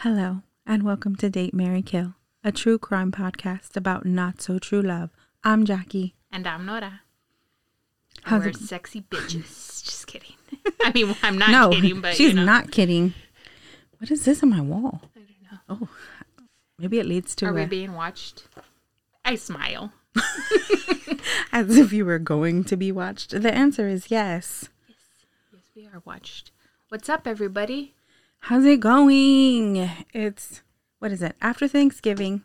Hello, and welcome to Date Mary Kill, a true crime podcast about not so true love. I'm Jackie. And I'm Nora. How's we're it- sexy bitches. Just kidding. I mean, I'm not no, kidding, but she's you know. not kidding. What is this on my wall? I don't know. Oh, maybe it leads to Are we being watched? I smile. as if you were going to be watched. The answer is yes. yes. Yes, we are watched. What's up, everybody? How's it going? It's what is it? After Thanksgiving,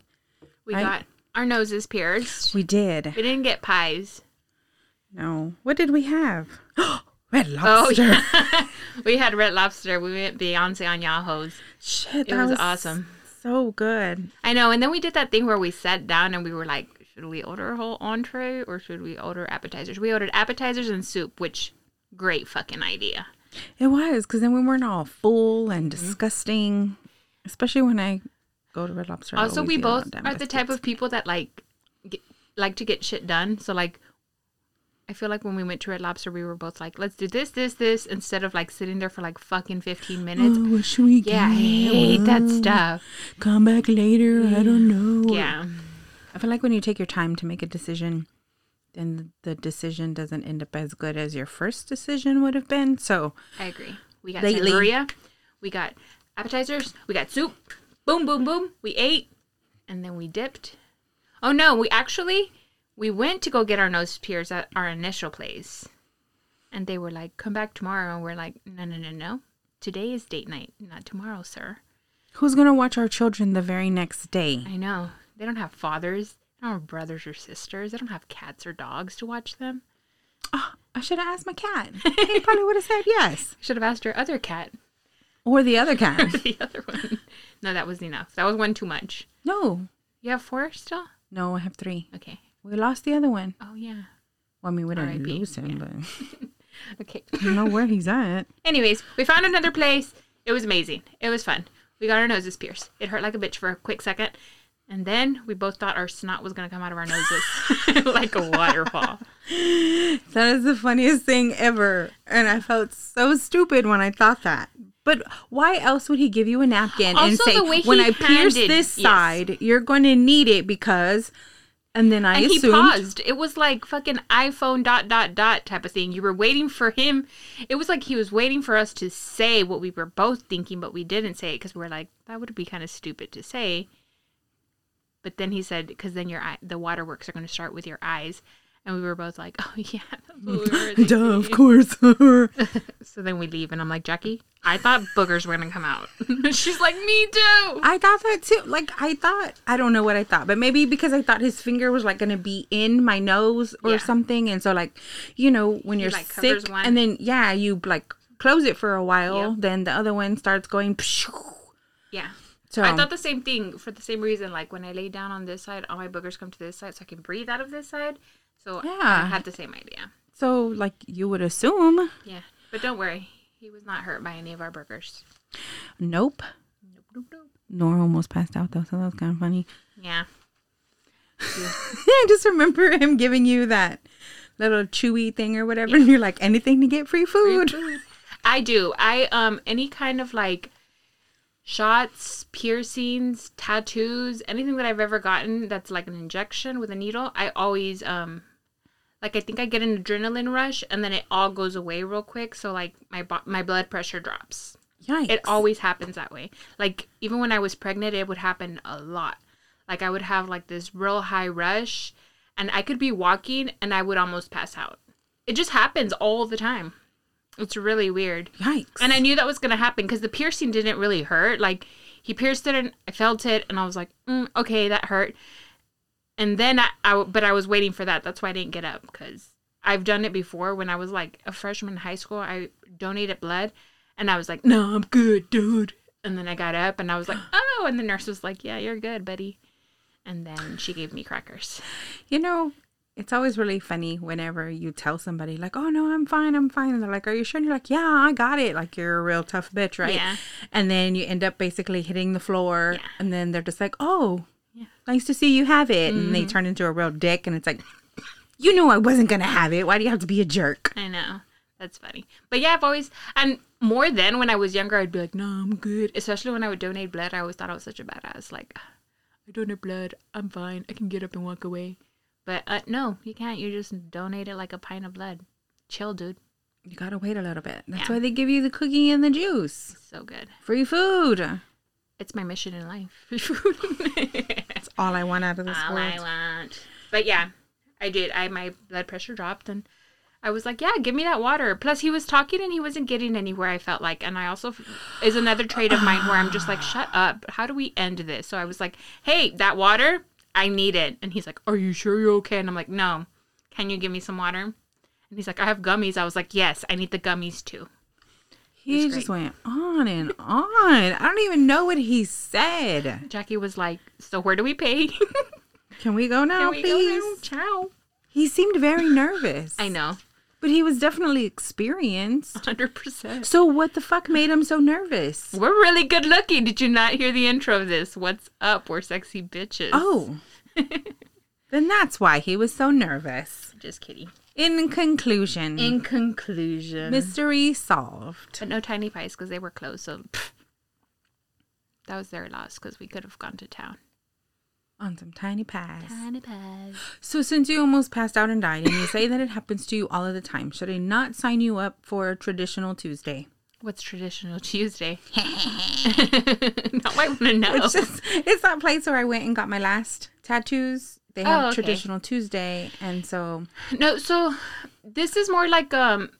We I- got our noses pierced. we did. We didn't get pies. No, what did we have? Red Oh, lobster. yeah. we had red lobster. We went Beyonce on Yahoo's. Shit, It that was awesome. So good. I know. And then we did that thing where we sat down and we were like, should we order a whole entree or should we order appetizers? We ordered appetizers and soup, which great fucking idea. It was because then we weren't all full and Mm-hmm. disgusting. Especially when I go to Red Lobster. I also always we eat a lot both of are the type of people that like get, like to get shit done so like i feel like when we went to red lobster we were both like let's do this this this instead of like sitting there for like fucking 15 minutes Oh, what should we yeah i get? hate that Oh, stuff Come back later. I don't know. yeah I feel like when you take your time to make a decision, then the decision doesn't end up as good as your first decision would have been. So i agree. We got Lately- sangria we got appetizers we got soup. Boom boom boom. We ate and then we dipped. Oh no we actually we went to go get our nose pierced at our initial place. And they were like come back tomorrow. And we're like no no no no. Today is date night not tomorrow sir. Who's gonna watch our children the very next day? i know. They don't have fathers they don't have brothers or sisters I don't have cats or dogs to watch them Oh, I should have asked my cat. He probably would have said yes. should have asked your other cat Or the other cat. the other one no that was enough that was one too much no. you have four still No, I have three. okay We lost the other one. oh yeah Well, I mean, we didn't lose him, yeah. but okay I don't know where he's at. Anyways, we found another place. It was amazing. It was fun. We got our noses pierced. It hurt like a bitch for a quick second. And then we both thought our snot was going to come out of our noses like a waterfall. That is the funniest thing ever. And I felt so stupid when I thought that. But why else would he give you a napkin and say, when he I pierce handed- this yes. side, you're going to need it because. And then I And he paused. It was like fucking iPhone dot dot dot type of thing. You were waiting for him. It was like he was waiting for us to say what we were both thinking, but we didn't say it because we were like, that would be kind of stupid to say. But then he said, because then your eye, the waterworks are going to start with your eyes. And we were both like, oh, yeah. We Duh, of course. So then we leave, and I'm like, Jackie, I thought boogers were gonna come out. She's like, me too. I thought that too. Like, I thought, I don't know what I thought, but maybe because I thought his finger was like going to be in my nose or Yeah. something. And so, like, you know, when you're like, sick, one. and then, yeah, you like close it for a while, Yep. then the other one starts going. Yeah. So, I thought the same thing for the same reason. Like when I lay down on this side, all my boogers come to this side, so I can breathe out of this side. So Yeah. I had the same idea. so, like, you would assume. Yeah, but don't worry, he was not hurt by any of our burgers. Nope. Nope, nope, nope. Nora almost passed out though, so that was kind of funny. Yeah. yeah. I just remember him giving you that little chewy thing or whatever, and you're like, anything to get free food. I do. I um any kind of like shots, piercings, tattoos, anything that I've ever gotten that's like an injection with a needle, I always um like I think I get an adrenaline rush and then it all goes away real quick, so like my bo- my blood pressure drops. Yikes! It always happens that way. Like even when I was pregnant, it would happen a lot. Like I would have like this real high rush and I could be walking and I would almost pass out. It just happens all the time. It's really weird. Yikes! And I knew that was going to happen because the piercing didn't really hurt. Like he pierced it and I felt it and I was like, mm, okay, that hurt. And then I, I, but I was waiting for that. That's why I didn't get up because I've done it before when I was like a freshman in high school. I donated blood and I was like, no, I'm good, dude. And then I got up and I was like, oh. And the nurse was like, yeah, you're good, buddy. And then she gave me crackers. You know, it's always really funny whenever you tell somebody like, "Oh no, I'm fine, I'm fine," and they're like, "Are you sure?" And you're like, "Yeah, I got it." Like you're a real tough bitch, right? Yeah. And then you end up basically hitting the floor, Yeah. and then they're just like, "Oh, Yeah. Mm-hmm. nice to see you have it," and they turn into a real dick, and it's like, "You knew I wasn't gonna have it. Why do you have to be a jerk?" I know. That's funny. But yeah, I've always and more then when I was younger, I'd be like, no, I'm good. Especially when I would donate blood, I always thought I was such a badass. Like, I donate blood, I'm fine. I can get up and walk away. But uh, no, you can't. You just donate it like a pint of blood. Chill, dude. You gotta wait a little bit. That's Yeah. why they give you the cookie and the juice. So good. Free food. It's my mission in life. Free food. That's all I want out of this all I want. But yeah, I did. I my blood pressure dropped, and I was like, "Yeah, give me that water." Plus, he was talking, and he wasn't getting anywhere. I felt like, and I also is another trait of mine where I'm just like, "Shut up! How do we end this?" So I was like, "Hey, that water, I need it." And he's like, "Are you sure you're okay?" And I'm like, "No. Can you give me some water?" And he's like, "I have gummies." I was like, "Yes, I need the gummies too." He just went on and on. I don't even know what he said. Jackie was like, "So where do we pay?" Can we go now, Can we go please? now? Ciao. He seemed very nervous. I know, But he was definitely experienced. hundred percent. So what the fuck made him so nervous? We're really good looking. Did you not hear the intro of this? What's up? We're sexy bitches. Oh. then that's why he was so nervous. just kidding. In conclusion, In conclusion, mystery solved. but no tiny pies because they were closed. So pff, that was their loss because we could have gone to town. On some tiny pies. Tiny pies. So since you almost passed out and died and you say that it happens to you all of the time, should I not sign you up for traditional Tuesday? What's traditional Tuesday? now I want to know. It's just it's that place where I went and got my last tattoos. They have Oh, okay. traditional Tuesday and so No, so this is more like um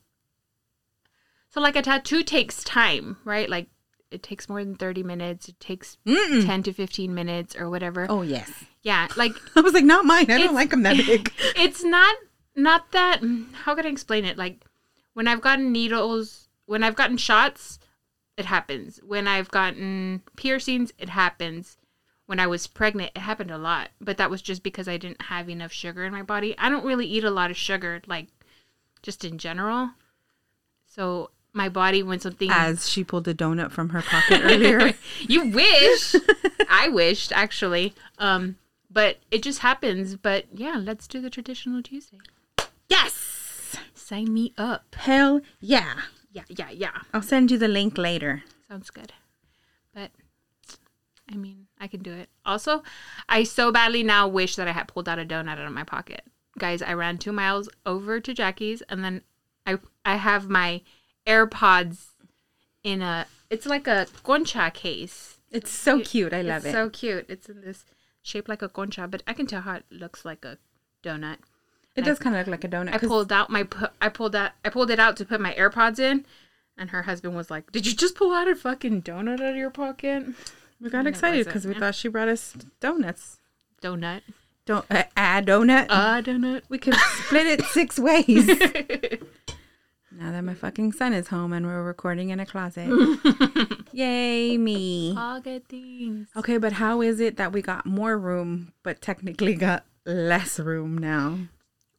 so like a tattoo takes time, right? Like it takes more than 30 minutes. It takes Mm-mm. 10 to 15 minutes or whatever. Oh yes. Yeah, like I was like, not mine. I don't like them that big. it's not not that how can I explain it? Like when I've gotten needles, when I've gotten shots, it happens. When I've gotten piercings, it happens. When I was pregnant, it happened a lot, but that was just because I didn't have enough sugar in my body. I don't really eat a lot of sugar like just in general. So my body when something As she pulled a donut from her pocket earlier. you wish. I wished actually. Um but it just happens. But yeah, let's do the traditional Tuesday. yes. Sign me up. Hell yeah. Yeah, yeah, yeah. I'll send you the link later. Sounds good. But I mean, I can do it. Also, I so badly now wish that I had pulled out a donut out of my pocket. Guys, I ran two miles over to Jackie's and then I I have my AirPods in a it's like a concha case. It's so cute. I love it's it. so cute. It's in this shape like a concha, but I can tell how it looks like a donut. it does kind of look like a donut. I pulled out my pu- I pulled out I pulled it out to put my AirPods in, and her husband was like, "Did you just pull out a fucking donut out of your pocket?" we got And excited because we yeah. thought she brought us donuts. Donut. Don't uh, a donut. A donut. we could split it six ways. now that my fucking son is home and we're recording in a closet. Yay me. All good things. Okay, but how is it that we got more room but technically got less room now?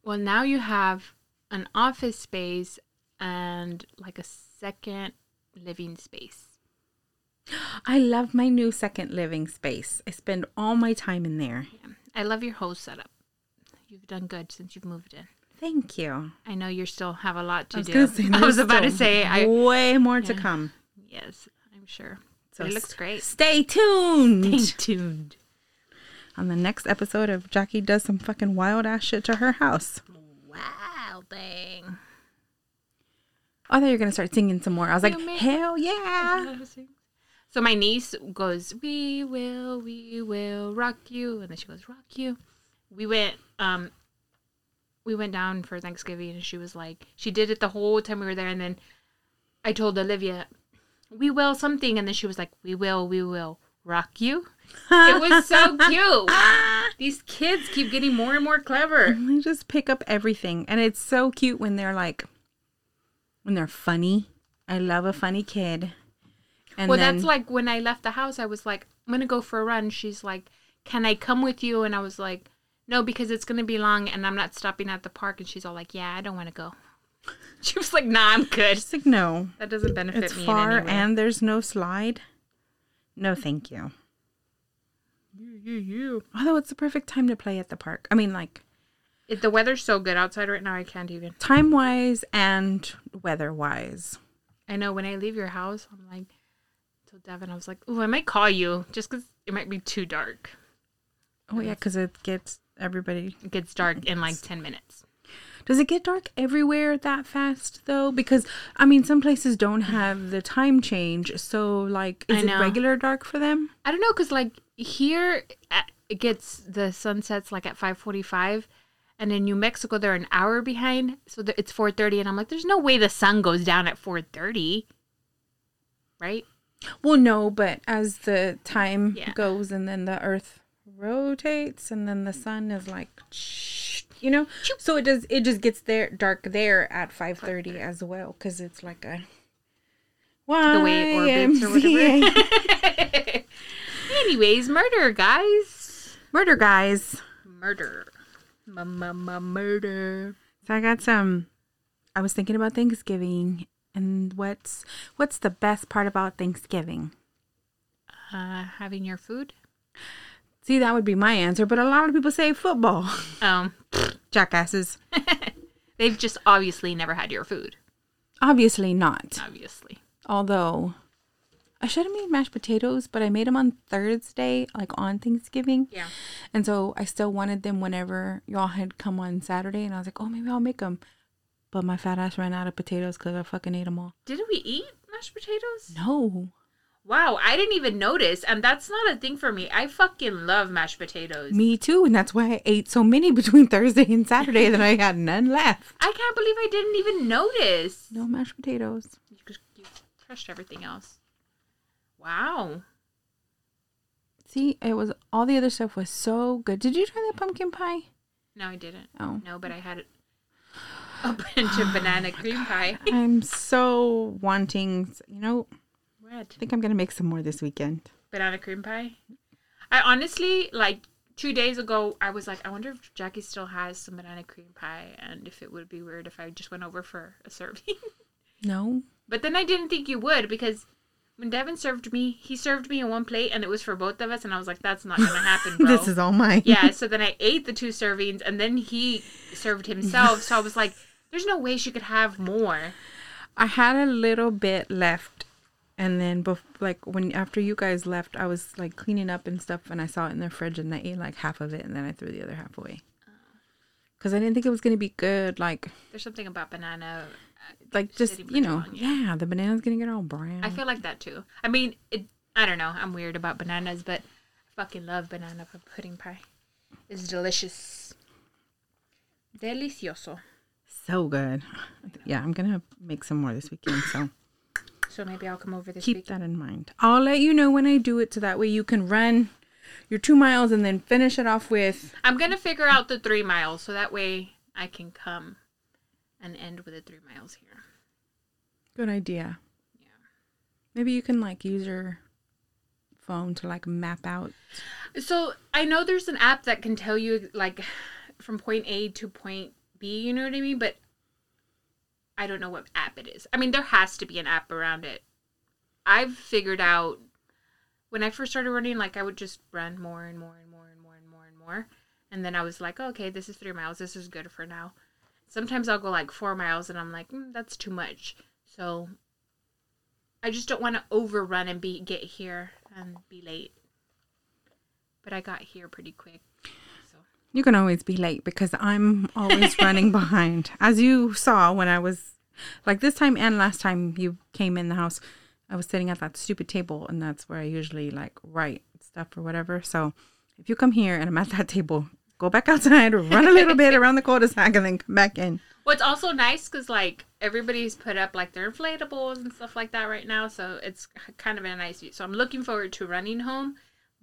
Well, now you have an office space and like a second living space. I love my new second living space. I spend all my time in there. Yeah. I love your whole setup. You've done good since you've moved in. Thank you. I know you still have a lot to I do. say, I was about to say I way more to come. yes, I'm sure. So But it looks great. Stay tuned Stay tuned. on the next episode of Jackie does some fucking wild ass shit to her house. Wow, thing. I thought you were gonna start singing some more. I was like, may- hell yeah! So my niece goes, "We will, we will rock you," and then she goes, "Rock you." We went, um, we went down for Thanksgiving, and she was like, she did it the whole time we were there, and then I told Olivia, "We will something," and then she was like, "We will, we will rock you." It was so cute. These kids keep getting more and more clever. They just pick up everything, and it's so cute when they're like, when they're funny. I love a funny kid. And well, then, that's like when I left the house, I was like, I'm going to go for a run. She's like, Can I come with you? And I was like, No, because it's going to be long and I'm not stopping at the park. And she's all like, Yeah, I don't want to go. She was like, Nah, I'm good. just like no, That doesn't benefit it's me far in any way. and there's no slide. No, thank you. You although it's the perfect time to play at the park. I mean, like If the weather's so good outside right now, I can't even. time wise and weather wise. I know when I leave your house, I'm like, told Devin, I was like, oh, I might call you just because it might be too dark. Oh yeah, because it gets everybody. It gets dark in like 10 minutes. Does it get dark everywhere that fast though? Because I mean, some places don't have the time change. So like, is it regular dark for them? I don't know, because like here, uh, it gets the sunsets like at 545. And in New Mexico, they're an hour behind, so it's 4:30, and I'm like, "There's no way the sun goes down at 4:30, right?" Well, no, but as the time Yeah. goes and then the Earth rotates and then the sun is like, you know, so it does. It just gets there dark there at five thirty as well because it's like a The way it orbits or whatever. Anyways, murder, guys. Murder guys. Murder. Murder. So I got some. I was thinking about Thanksgiving and what's what's the best part about Thanksgiving. Uh, having your food. See, that would be my answer, but a lot of people say football. Um, Jackasses. they've just obviously never had your food. Obviously not. Obviously. Although I should have made mashed potatoes, but I made them on Thursday, like on Thanksgiving. Yeah. And so I still wanted them whenever y'all had come on Saturday. And I was like, oh, maybe I'll make them. But my fat ass ran out of potatoes because I fucking ate them all. Didn't we eat mashed potatoes? No. Wow, I didn't even notice, and that's not a thing for me. I fucking love mashed potatoes. Me too. And that's why I ate so many between Thursday and Saturday that I had none left. I can't believe I didn't even notice. No mashed potatoes. You, just- you crushed everything else. Wow. See, it was all the other stuff was so good. Did you try that pumpkin pie? No, I didn't. Oh. No, but I had a bunch of banana oh cream pie. I'm so wanting, you know, I think I'm going to make some more this weekend. Banana cream pie? I honestly, like, two days ago, I was like, I wonder if Jackie still has some banana cream pie and if it would be weird if I just went over for a serving. No. But then I didn't think you would because when Devin served me, he served me in one plate and it was for both of us, and I was like, "That's not gonna happen, bro." This is all mine. yeah. So then I ate the two servings, and then he served himself. So I was like, "There's no way she could have more." I had a little bit left, and then bef- like when after you guys left, I was like cleaning up and stuff, and I saw it in the fridge, and I ate like half of it, and then I threw the other half away. Oh. Cause I didn't think it was gonna be good, like There's something about banana. Uh, like just you know, long, yeah. yeah, the banana's gonna get all brown. I feel like that too. I mean, it, I don't know. I'm weird about bananas, but I fucking love banana pudding pie. It's delicious. Delicioso. so good. Yeah, I'm gonna make some more this weekend, so So maybe I'll come over this week. keep week. that in mind. I'll let you know when I do it, so that way you can run your two miles and then finish it off with I'm gonna figure out the three miles so that way I can come and end with the three miles here. Good idea. Yeah. Maybe you can like use your phone to like map out. So I know there's an app that can tell you like from point A to point B, you know what I mean? But I don't know what app it is. I mean, there has to be an app around it. I've figured out when I first started running, like I would just run more and more and more and more and more and more. And then I was like, okay, this is three miles. This is good for now. Sometimes I'll go like four miles and I'm like, mm, that's too much. So I just don't want to overrun and be get here and be late. But I got here pretty quick. You can always be late because I'm always running behind. As you saw when I was like this time and last time you came in the house, I was sitting at that stupid table and that's where I usually like write stuff or whatever. So if you come here and I'm at that table, go back outside, run a little bit around the cul-de-sac and then come back in. What's also nice because like everybody's put up like their inflatables and stuff like that right now, so it's kind of a nice view. So I'm looking forward to running home,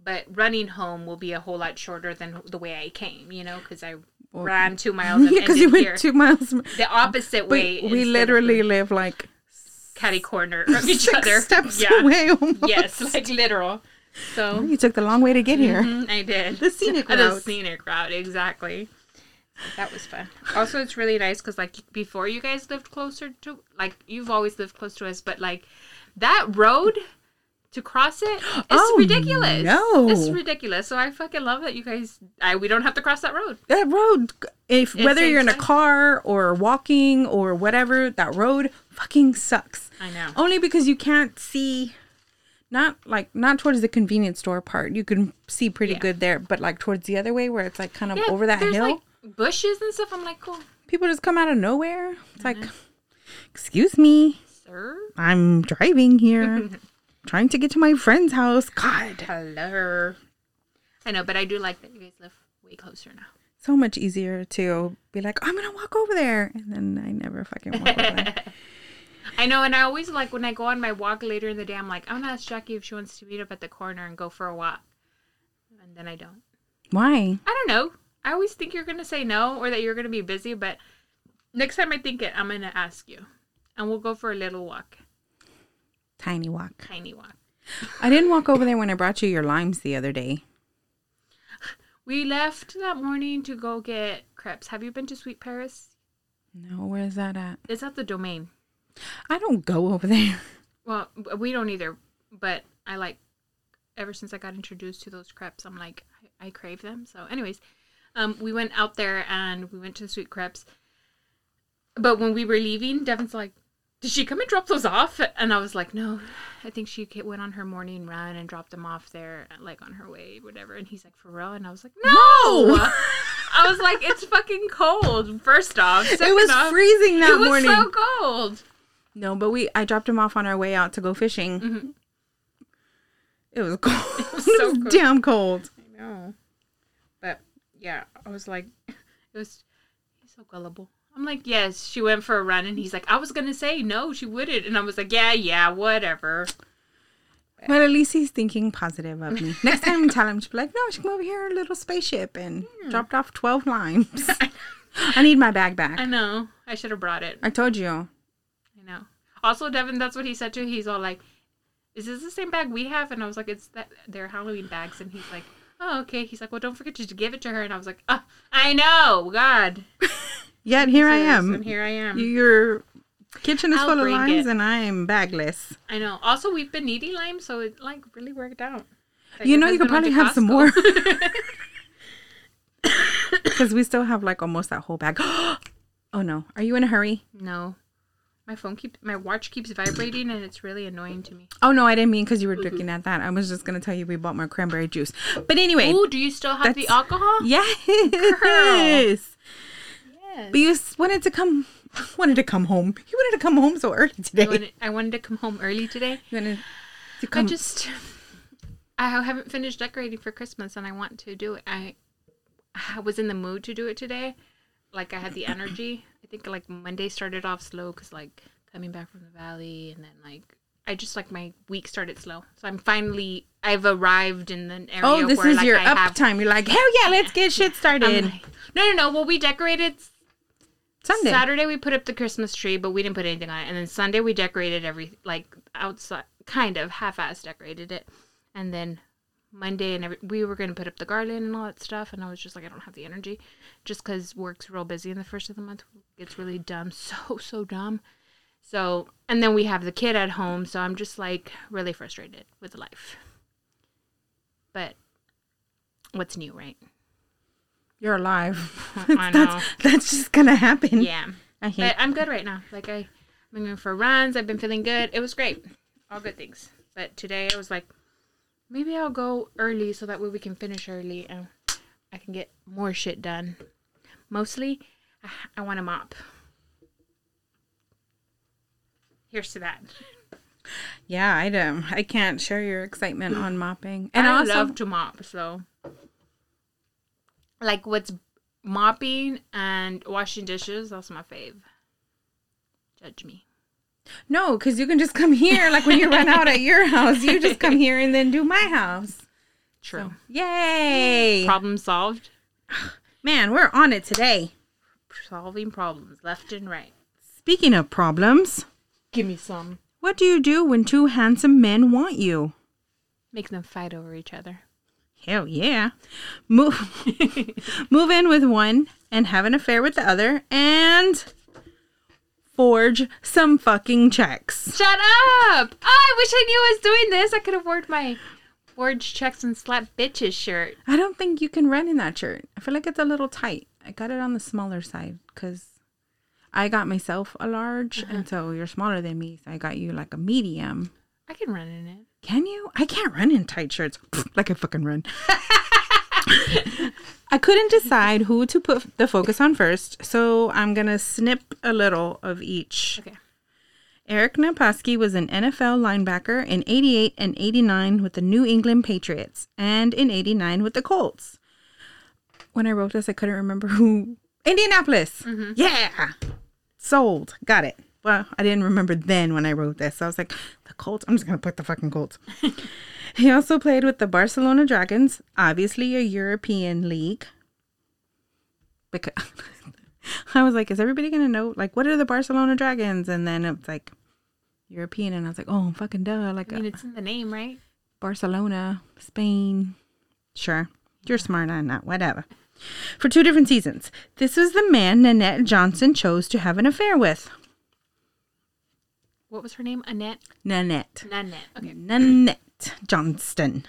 but running home will be a whole lot shorter than the way I came, you know, because I ran two miles Yeah, because you went here. two miles. the opposite way. We, we literally live like catty corner of each six other. steps yeah. away. Almost. Yes, like literal. So You took the long way to get here. Mhm, I did. The scenic the route. scenic route, exactly. That was fun. Also, it's really nice because, like, before you guys lived closer to, like, you've always lived close to us, but like, that road to cross it, it's Oh, ridiculous. no. it's ridiculous. So I fucking love that you guys. I we don't have to cross that road. That road, if It whether you're in a car or walking or whatever, that road fucking sucks. I know. Only because you can't see, not like not towards the convenience store part. You can see pretty Yeah. good there, but like towards the other way where it's like kind of Yeah, over that hill, like bushes and stuff. I'm like, cool, people just come out of nowhere. It's like, excuse me, sir. I'm driving here, trying to get to my friend's house. God, Hello. I know, but I do like that you guys live way closer now. so much easier to be like, I'm gonna walk over there, and then I never fucking walk over there. I know, and I always like when I go on my walk later in the day. I'm like, I'm gonna ask Jackie if she wants to meet up at the corner and go for a walk, and then I don't. Why? I don't know. I always think you're gonna say no or that you're gonna be busy, but next time I think it, I'm gonna ask you, and we'll go for a little walk, Tiny walk. tiny walk. I didn't walk over there when I brought you your limes the other day. We left that morning to go get crepes. Have you been to Sweet Paris? No, where's that at? It's at the Domain. I don't go over there. Well, we don't either, but I like. Ever since I got introduced to those crepes, I'm like, I, I crave them. So, anyways, um, we went out there and we went to Sweet Crepes. But when we were leaving, Devin's like, "Did she come and drop those off?" And I was like, "No, I think she went on her morning run and dropped them off there, like on her way, whatever." And he's like, "For real?" And I was like, "No." I was like, "It's fucking cold." First off, it was off, freezing that morning. It was so cold. No, but we I dropped him off on our way out to go fishing. Mhm. It was cold. It was, so cold. damn cold. I know. But yeah, I was like, it was, he's so gullible. I'm like, yes, she went for a run. And he's like, I was going to say, no, she wouldn't. And I was like, yeah, yeah, whatever. But at least he's thinking positive of me. Next time, tell him to be like, no, she come over here, in a little spaceship, and hmm. dropped off twelve limes. I need my bag back. I know. I should have brought it. I told you. I know. Also, Devin, that's what he said to. He's all like, is this the same bag we have? And I was like, it's that they're Halloween bags. And he's like, oh, okay. He's like, well, don't forget to give it to her. And I was like, oh, I know. God. Yet here I am. And here I am. Your kitchen is I'll full of limes, it. and I'm bagless. I know. Also, we've been needing lime, so it like really worked out. that You know, you could probably have some more because we still have like almost that whole bag. oh no, are you in a hurry? no, my phone keeps my watch keeps vibrating, and it's really annoying to me. Oh no, I didn't mean because you were looking at that. I was just gonna tell you we bought more cranberry juice. But anyway, Oh, do you still have the alcohol? yes. Yes. But you wanted to come, wanted to come home. You wanted to come home so early I today. wanted, I wanted to come home early today. You wanted to I just I haven't finished decorating for Christmas, and I want to do it. I I was in the mood to do it today. Like I had the energy. I think like Monday started off slow because like coming back from the valley, and then like I just like my week started slow. So I'm finally I've arrived in the area. oh, this where, is like, your I up have- time. You're like, hell yeah, let's get shit started. like- no, no, no. Well, we decorated Sunday. Saturday. We put up the Christmas tree, but we didn't put anything on it. And then Sunday we decorated every like outside, kind of half-ass decorated it. And then Monday and every, we were gonna put up the garland and all that stuff. And I was just like, I don't have the energy, just because work's real busy in the first of the month. It's really dumb, so so dumb. So and then we have the kid at home, so I'm just like really frustrated with life. But what's new, right? You're alive. I know. that's, that's just gonna happen. Yeah. I hate. But I'm good right now. Like I, been going for runs. I've been feeling good. It was great. All good things. But today I was like, maybe I'll go early so that way we can finish early and I can get more shit done. Mostly, I, I want to mop. Here's to that. Yeah, I don't. I can't share your excitement on mopping. And And I also, love to mop. So, like, what's mopping and washing dishes? That's my fave. Judge me. no, because you can just come here. Like when you run out at your house, you just come here and then do my house. True. Yay! Problem solved. Man, we're on it today. solving problems left and right. Speaking of problems, Give me some. what do you do when two handsome men want you? Make them fight over each other. Hell yeah. Move move in with one and have an affair with the other and forge some fucking checks. Shut up! I wish I knew I was doing this. I could have worn my forged checks and slap bitches shirt. I don't think you can run in that shirt. I feel like it's a little tight. I got it on the smaller side cuz I got myself a large, Uh-huh. and so you're smaller than me, so I got you like a medium. I can run in it. Can you? I can't run in tight shirts like I fucking run. I couldn't decide who to put the focus on first, so I'm gonna snip a little of each. Okay. Eric Naposki was an NFL linebacker in 88 and 89 with the New England Patriots and in 89 with the Colts. When I wrote this, I couldn't remember who. Indianapolis. Mm-hmm. Yeah. Sold. Got it. Well, I didn't remember then when I wrote this. So I was like, the Colts. I'm just going to put the fucking Colts. he also played with the Barcelona Dragons, obviously a European league. Because I was like, is everybody going to know? Like, what are the Barcelona Dragons? And then it's like European. And I was like, oh, fucking duh. Like, I mean, it's in the name, right? Barcelona, Spain. Sure. You're smart on that. Whatever. For two different seasons. This was the man Nanette Johnston chose to have an affair with. What was her name? Annette. Nanette. Nanette. Okay. Nanette Johnston.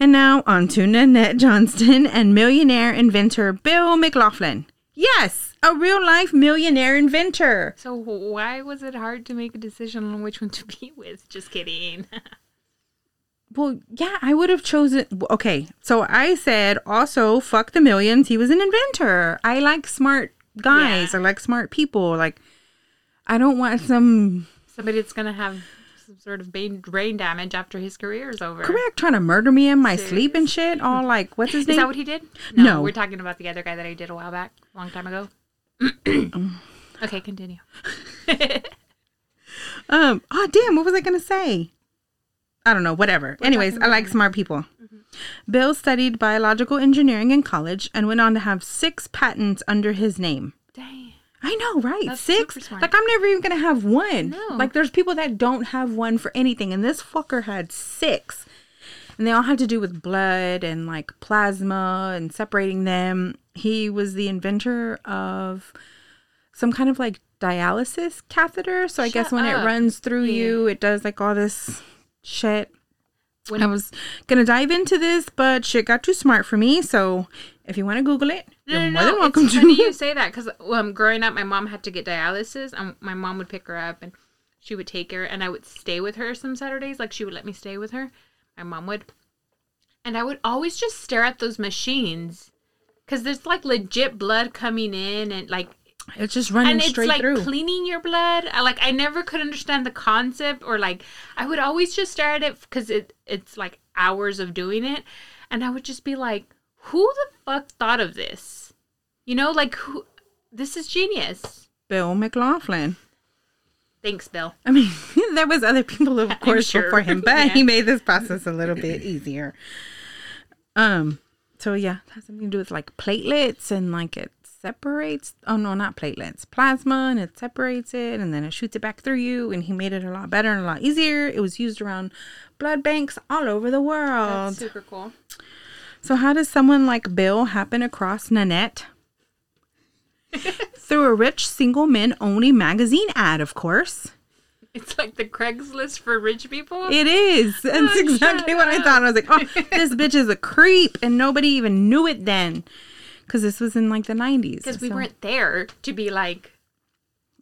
And now on to Nanette Johnston and millionaire inventor Bill McLaughlin. Yes, a real life millionaire inventor. So why was it hard to make a decision on which one to be with? Just kidding. Well, yeah, I would have chosen. Okay, so I said also, fuck the millions. He was an inventor. I like smart guys. Yeah. I like smart people. Like, I don't want some Somebody that's gonna have some sort of brain damage after his career is over. correct trying to murder me in my sleep and shit. All like, what's his Is name? Is that what he did? No. We're talking about the other guy that I did a while back, a long time ago. okay, continue. Um. Oh damn! What was I gonna say? I don't know. Whatever. Anyways, I like smart people. Bill studied biological engineering in college and went on to have six patents under his name. I know, right? That's six. Like I'm never even gonna have one. No. Like there's people that don't have one for anything, and this fucker had six, and they all had to do with blood and like plasma and separating them. He was the inventor of some kind of like dialysis catheter. So I guess when up. it runs through Yeah. you, it does like all this shit. When- I was gonna dive into this, but shit got too smart for me. So if you want to Google it, No, you're no, more no. welcome it's to. funny you say that because um, growing up, my mom had to get dialysis, and my mom would pick her up, and she would take her, and I would stay with her some Saturdays. Like she would let me stay with her. My mom would, and I would always just stare at those machines because there's like legit blood coming in, and like It's just running and it's straight like through. cleaning your blood. I, like I never could understand the concept, or like I would always just stare at it because it it's like hours of doing it, and I would just be like, "Who the fuck thought of this?" You know, like who? This is genius. Bill McLaughlin. Thanks, Bill. I mean, there was other people, of course, sure. before him, but Yeah. he made this process a little bit easier. Um. So yeah, it has something to do with like platelets and like it separates. Oh no, not platelets, plasma, and it separates it, and then it shoots it back through you. And he made it a lot better and a lot easier. It was used around blood banks all over the world. That's super cool. So how does someone like Bill happen across Nanette? Through a rich single men only magazine ad, of course. It's like the Craigslist for rich people. It is. That's Oh, exactly what I thought. I was like, oh, this bitch is a creep. And nobody even knew it then. Because this was in like the 90s. Because we So weren't there to be like,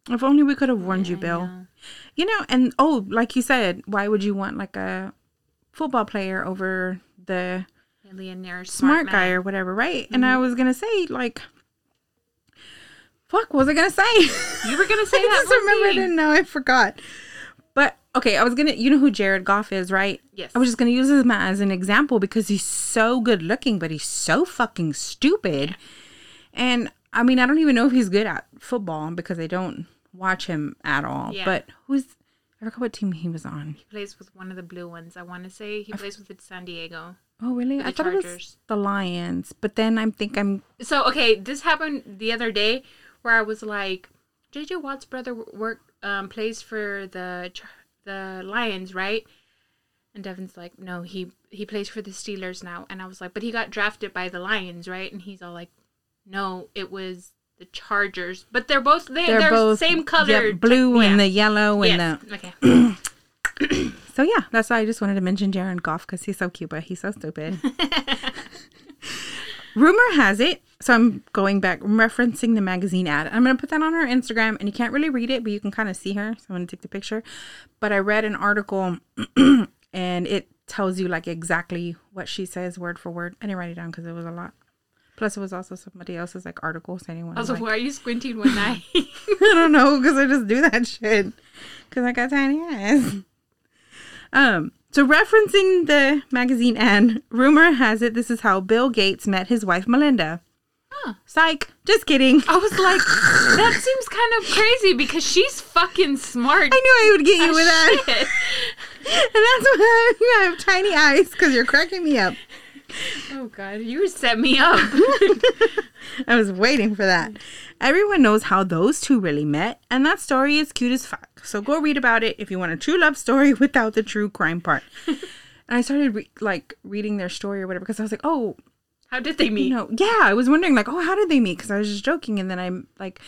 If only we could have warned you, Bill. know. You know, and oh, like you said, why would you want like a football player over the smart, smart, guy or whatever, right? And Mm-hmm. I was going to say, like, fuck, what was I to say? You were gonna say I that. just remembered and now I forgot. But okay, I was gonna. You know who Jared Goff is, right? Yes. I was just gonna use him as an example because he's so good looking, but he's so fucking stupid. And I mean, I don't even know if he's good at football because I don't watch him at all. Yeah. But who's? I forgot what team he was on. He plays with one of the blue ones. I want to say he plays with San Diego. Oh, really? The I thought it was the Lions. But then I think I'm. So okay, this happened the other day where I was like, JJ Watt's brother work um, plays for the the Lions, right? And Devin's like, no, he he plays for the Steelers now. And I was like, but he got drafted by the Lions, right? And he's all like, no, it was the Chargers. But they're both they, They're, they're, both same yeah, color, blue and the yellow and yes. the. okay. So yeah, that's why I just wanted to mention Jared Goff because he's so cute, but he's so stupid. rumor has it. So I'm going back, I'm referencing the magazine ad. I'm going to put that on her Instagram, and you can't really read it, but you can kind of see her. So I'm going to take the picture. But I read an article, and it tells you like exactly what she says word for word. I didn't write it down because it was a lot. Plus, it was also somebody else's like article. So anyone. Also, like, why are you squinting one eye? I don't know because I just do that shit because I got tiny eyes. Um, so referencing the magazine ad, rumor has it this is how Bill Gates met his wife Melinda. Huh. Psych. Just kidding. I was like, that seems kind of crazy because she's fucking smart. I knew I would get you with that, and that's why I have tiny eyes because you're cracking me up. Oh god, you set me up. I was waiting for that. Everyone knows how those two really met, and that story is cute as fuck. So go read about it if you want a true love story without the true crime part. and I started re- like reading their story or whatever because I was like, oh, How did they meet? you know, yeah. I was wondering like, oh, how did they meet? Because I was just joking, and then I'm like,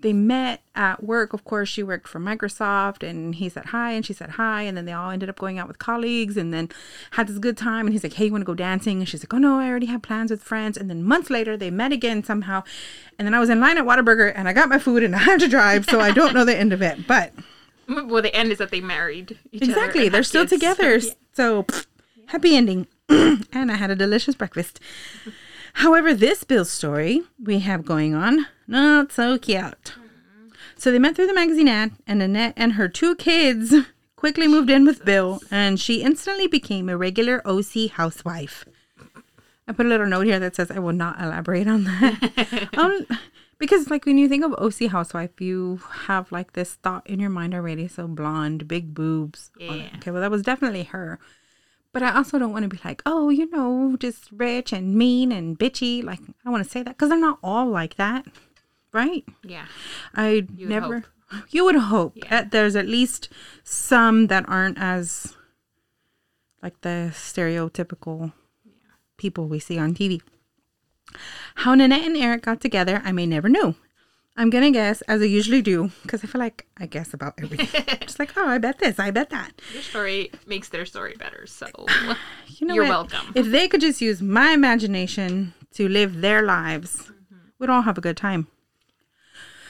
they met at work. Of course, she worked for Microsoft, and he said hi, and she said hi, and then they all ended up going out with colleagues, and then had this good time. And he's like, hey, you want to go dancing? And she's like, oh no, I already have plans with friends. And then months later, they met again somehow, and then I was in line at Whataburger, and I got my food, and I had to drive, so I don't know the end of it, but. Well, the end is that they married each Exactly. They're still kids. together. Yeah. So, pff, happy ending. and I had a delicious breakfast. However, this Bill story we have going on, not so cute. So they met through the magazine ad, and Annette and her two kids quickly moved in with Bill, and she instantly became a regular OC housewife. I put a little note here that says I will not elaborate on that. um, because like when you think of OC housewife, you have like this thought in your mind already. So blonde, big boobs. Yeah. Okay, well that was definitely her. But I also don't want to be like, oh, you know, just rich and mean and bitchy. Like I want to say that because they're not all like that, right? Yeah. I never. You would hope that there's at least some that aren't as like the stereotypical people we see on TV. How Nanette and Eric got together, I may never know. I'm gonna guess as I usually do because I feel like I guess about everything. Just like, oh, I bet this, I bet that. Your story makes their story better. So You know You're what? welcome. If they could just use my imagination to live their lives, mm-hmm. we'd all have a good time.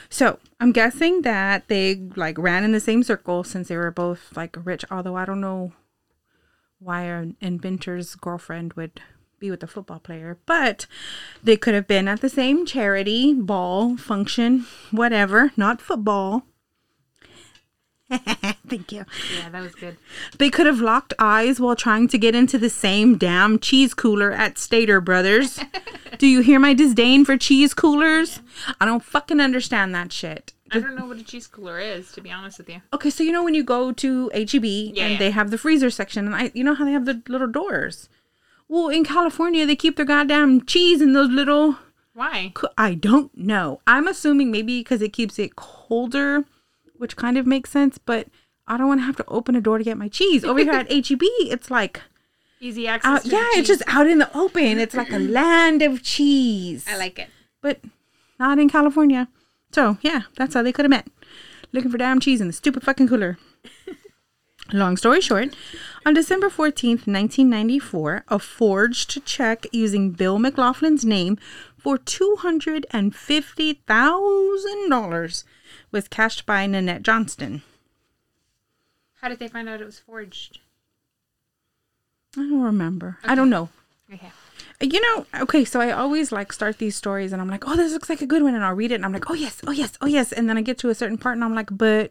So I'm guessing that they like ran in the same circle since they were both like rich. Although I don't know why an inventor's girlfriend would be with a football player, but they could have been at the same charity ball function, whatever, not football. Thank you. yeah, that was good. They could have locked eyes while trying to get into the same damn cheese cooler at Stater Brothers. Do you hear my disdain for cheese coolers? I don't fucking understand that shit. I don't know what a cheese cooler is, to be honest with you. Okay, so you know when you go to HEB Yeah, and yeah. they have the freezer section, and I, you know how they have the little doors. Well, in California, they keep their goddamn cheese in those little. Why? I don't know. I'm assuming maybe because it keeps it colder, which kind of makes sense. But I don't want to have to open a door to get my cheese. Over here at HEB, it's like Easy access. out, yeah, it's just out in the open. It's like a land of cheese. I like it. but not in California. So yeah, that's how they could have met. Looking for damn cheese in the stupid fucking cooler. Long story short, on December 14th, 1994, a forged check using Bill McLaughlin's name for $250,000 was cashed by Nanette Johnston. How did they find out it was forged? I don't remember. I don't know. Okay. Uh, you know, okay, so I always like start these stories and I'm like, oh, this looks like a good one. And I'll read it and I'm like, oh, yes, oh, yes, oh, yes. And then I get to a certain part and I'm like, but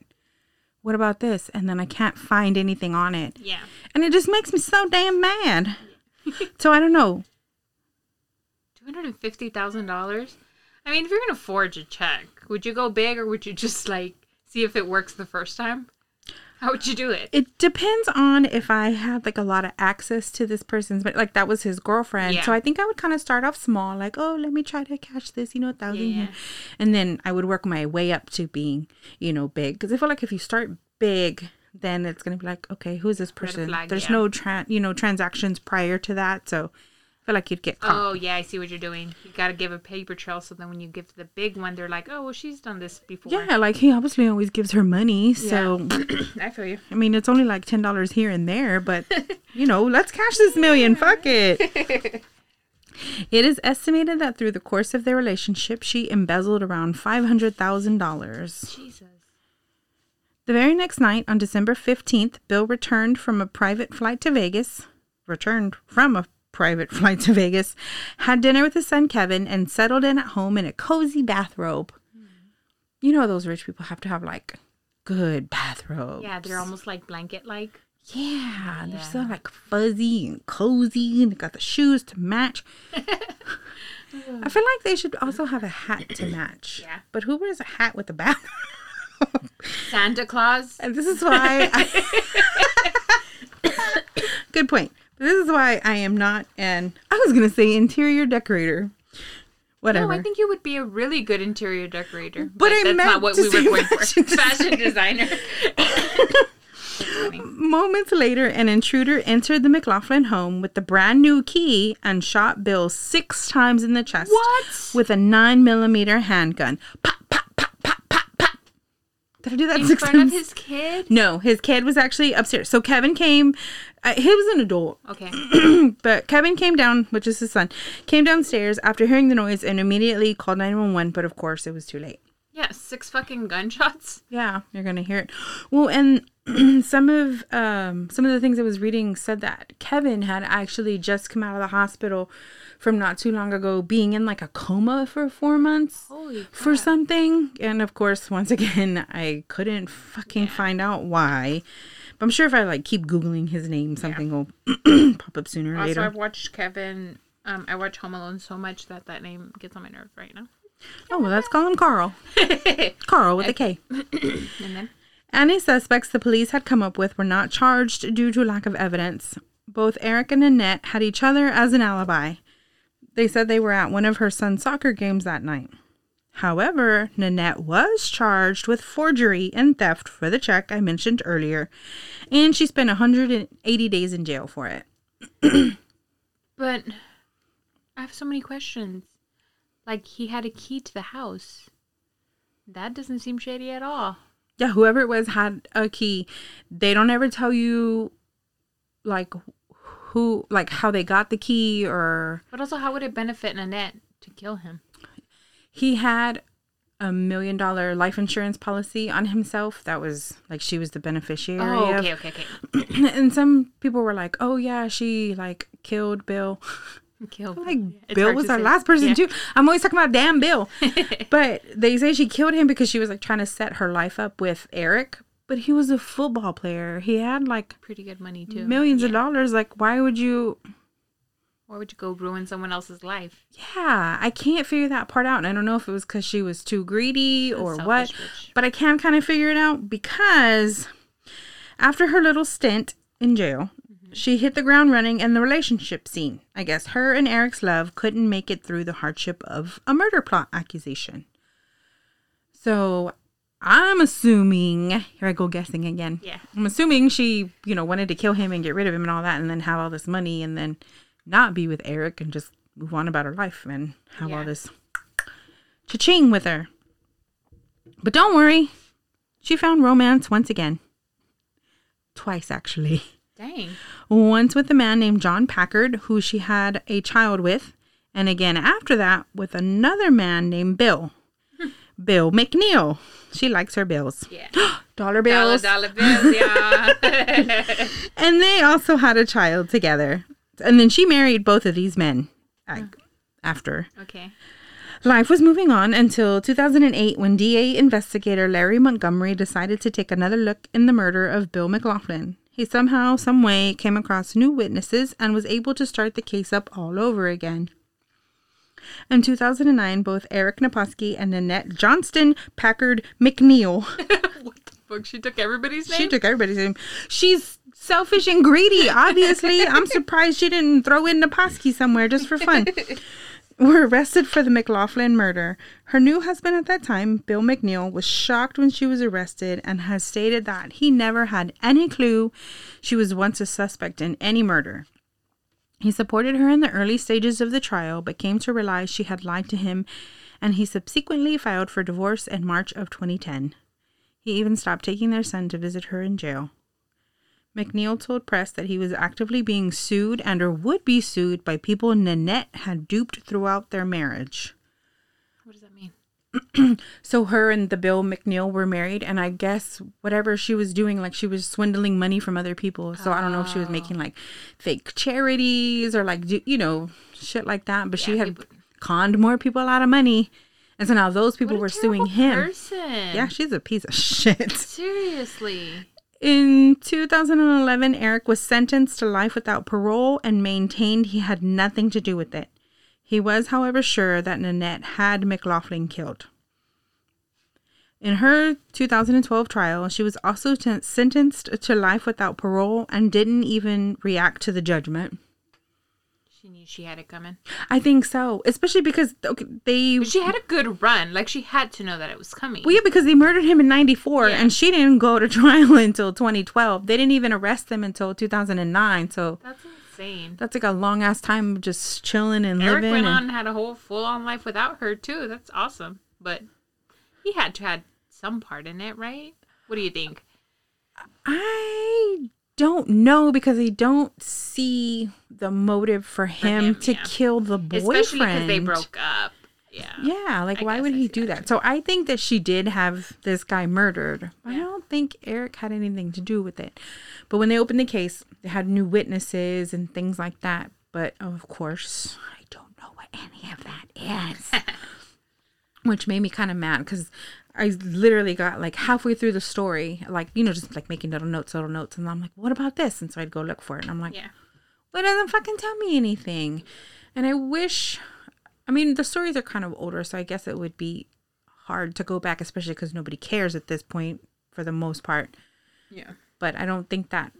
what about this? And then I can't find anything on it. Yeah. And it just makes me so damn mad. so I don't know. Two hundred and fifty thousand dollars. I mean, if you're gonna forge a check, would you go big or would you just like see if it works the first time? How would you do it? It depends on if I had like a lot of access to this person's, but like that was his girlfriend. Yeah. So I think I would kind of start off small, like, oh, let me try to catch this, you know, a thousand. Yeah. And then I would work my way up to being, you know, big. Because I feel like if you start big, then it's gonna be like, okay, who's this person? flag, There's yeah. no tran you know, transactions prior to that. So I feel like you'd get caught. Oh yeah, I see what you're doing. You got to give a paper trail, so then when you give to the big one, they're like, "Oh, well, she's done this before." Yeah, like he obviously always gives her money. So I feel you. I mean, it's only like ten dollars here and there, but you know, let's cash this million. Fuck it. It is estimated that through the course of their relationship, she embezzled around $500,000. Jesus. The very next night, on December 15th, Bill returned from a private flight to Vegas, returned from a private flight to Vegas, had dinner with his son Kevin, and settled in at home in a cozy bathrobe. You know, those rich people have to have like good bathrobes. Yeah, they're almost like blanket like. Yeah, they're so like fuzzy and cozy, and they got the shoes to match. I feel like they should also have a hat to match. Yeah. But who wears a hat with a bath? Santa Claus. and this is why. I- Good point. This is why I am not an. I was gonna say interior decorator. Whatever. No, I think you would be a really good interior decorator. But I that's meant not what to we were going for. fashion Fashion designer. Moments later, an intruder entered the McLaughlin home with the brand new key and shot Bill six times in the chest. What? With a nine millimeter handgun. Pop. Did I do that In six front times? of his kid? no, his kid was actually upstairs. So Kevin came. Uh, he was an adult, Okay. but Kevin came down, which is his son, came downstairs after hearing the noise and immediately called 911. But of course, it was too late. Yeah, six fucking gunshots. Yeah, you're gonna hear it. Well, and some of um some of the things I was reading said that Kevin had actually just come out of the hospital from not too long ago, being in like a coma for four months for something. And of course, once again, I couldn't fucking find out why. But I'm sure if I like keep googling his name, something will pop up sooner or Also, later. I've watched Kevin. Um, I watch Home Alone so much that that name gets on my nerves right now. Oh, well, let's call him Carl. Carl with a K. And then Any suspects the police had come up with were not charged due to lack of evidence. Both Eric and Nanette had each other as an alibi. They said they were at one of her son's soccer games that night. However, Nanette was charged with forgery and theft for the check I mentioned earlier, and she spent 180 days in jail for it. But I have so many questions. Like he had a key to the house. That doesn't seem shady at all. Yeah, whoever it was had a key. They don't ever tell you, like, who, like, how they got the key or But also, how would it benefit Nanette to kill him? he had a million dollar life insurance policy on himself that was like she was the beneficiary Oh, of okay, okay, okay. and some people were like oh yeah she like killed bill Kill. like bill was our say. last person Yeah. too i'm always talking about damn bill but they say she killed him because she was like trying to set her life up with eric but he was a football player he had like Pretty good money too. millions of dollars like why would you Why would you go ruin someone else's life? Yeah, I can't figure that part out. And I don't know if it was because she was too greedy or what, bitch. but I can kind of figure it out because after her little stint in jail, Mm-hmm. she hit the ground running in the relationship scene. I guess her and Eric's love couldn't make it through the hardship of a murder plot accusation. So I'm assuming, here I go guessing again. Yeah. I'm assuming she, you know, wanted to kill him and get rid of him and all that and then have all this money and then not be with Eric and just move on about her life and have all Yeah. this cha-ching with her. But don't worry. She found romance once again. Twice, actually. Dang. Once with a man named John Packard, who she had a child with, and again after that with another man named Bill. Bill McNeil. She likes her bills. Yeah. Dollar Dollar bills. dollar bills, yeah. And they also had a child together. And then she married both of these men a- oh. after. okay. Life was moving on until 2008 when DA investigator Larry Montgomery decided to take another look in the murder of Bill McLaughlin. He somehow, some way, came across new witnesses and was able to start the case up all over again. In 2009, both Eric Naposki and Nanette Johnston Packard McNeil what the fuck? She took everybody's name? She took everybody's name. She's selfish and greedy, obviously. I'm surprised she didn't throw in Naposki somewhere just for fun. Were arrested for the McLaughlin murder. Her new husband at that time, Bill McNeil, was shocked when she was arrested and has stated that he never had any clue she was once a suspect in any murder. He supported her in the early stages of the trial, but came to realize she had lied to him, and he subsequently filed for divorce in March of 2010. He even stopped taking their son to visit her in jail. McNeil told press that he was actively being sued and or would be sued by people Nanette had duped throughout their marriage. What does that mean? So her and the Bill McNeil were married, and I guess whatever she was doing, like she was swindling money from other people. So I don't know if she was ah. making like fake charities or like do- you know shit like that. But she had people- conned more people out of money, and so now those people were suing him. Person. Yeah, she's a piece of shit. Seriously. In 2011, Eric was sentenced to life without parole and maintained he had nothing to do with it. He was, however, sure that Nanette had McLaughlin killed. In her 2012 trial, she was also t- sentenced to life without parole and didn't even react to the judgment. She knew she had it coming. I think so, especially because okay, they But she had a good run. Like she had to know that it was coming. Well, yeah, because they murdered him in '94, Yeah. and she didn't go to trial until 2012. They didn't even arrest him until 2009. So That's insane. that's like a long ass time of just chilling and Eric living. went and- on and had a whole full on life without her too. That's awesome. But he had to had some part in it, right? What do you think? I don't know because I don't see the motive for him, him, to yeah. kill the boyfriend. Especially because they broke up. Yeah. Yeah, like I why would I he do that that? So I think that she did have this guy murdered. But I don't think Eric had anything to do with it. But when they opened the case, they had new witnesses and things like that. But of course, I don't know what any of that is. Which made me kind of mad because I literally got like halfway through the story, like, you know, just like making little notes, little notes. And I'm like, what about this? And so I'd go look for it. And I'm like, Yeah. well, it doesn't fucking tell me anything. And I wish, I mean, the stories are kind of older, so I guess it would be hard to go back, especially because nobody cares at this point for the most part. Yeah. But I don't think that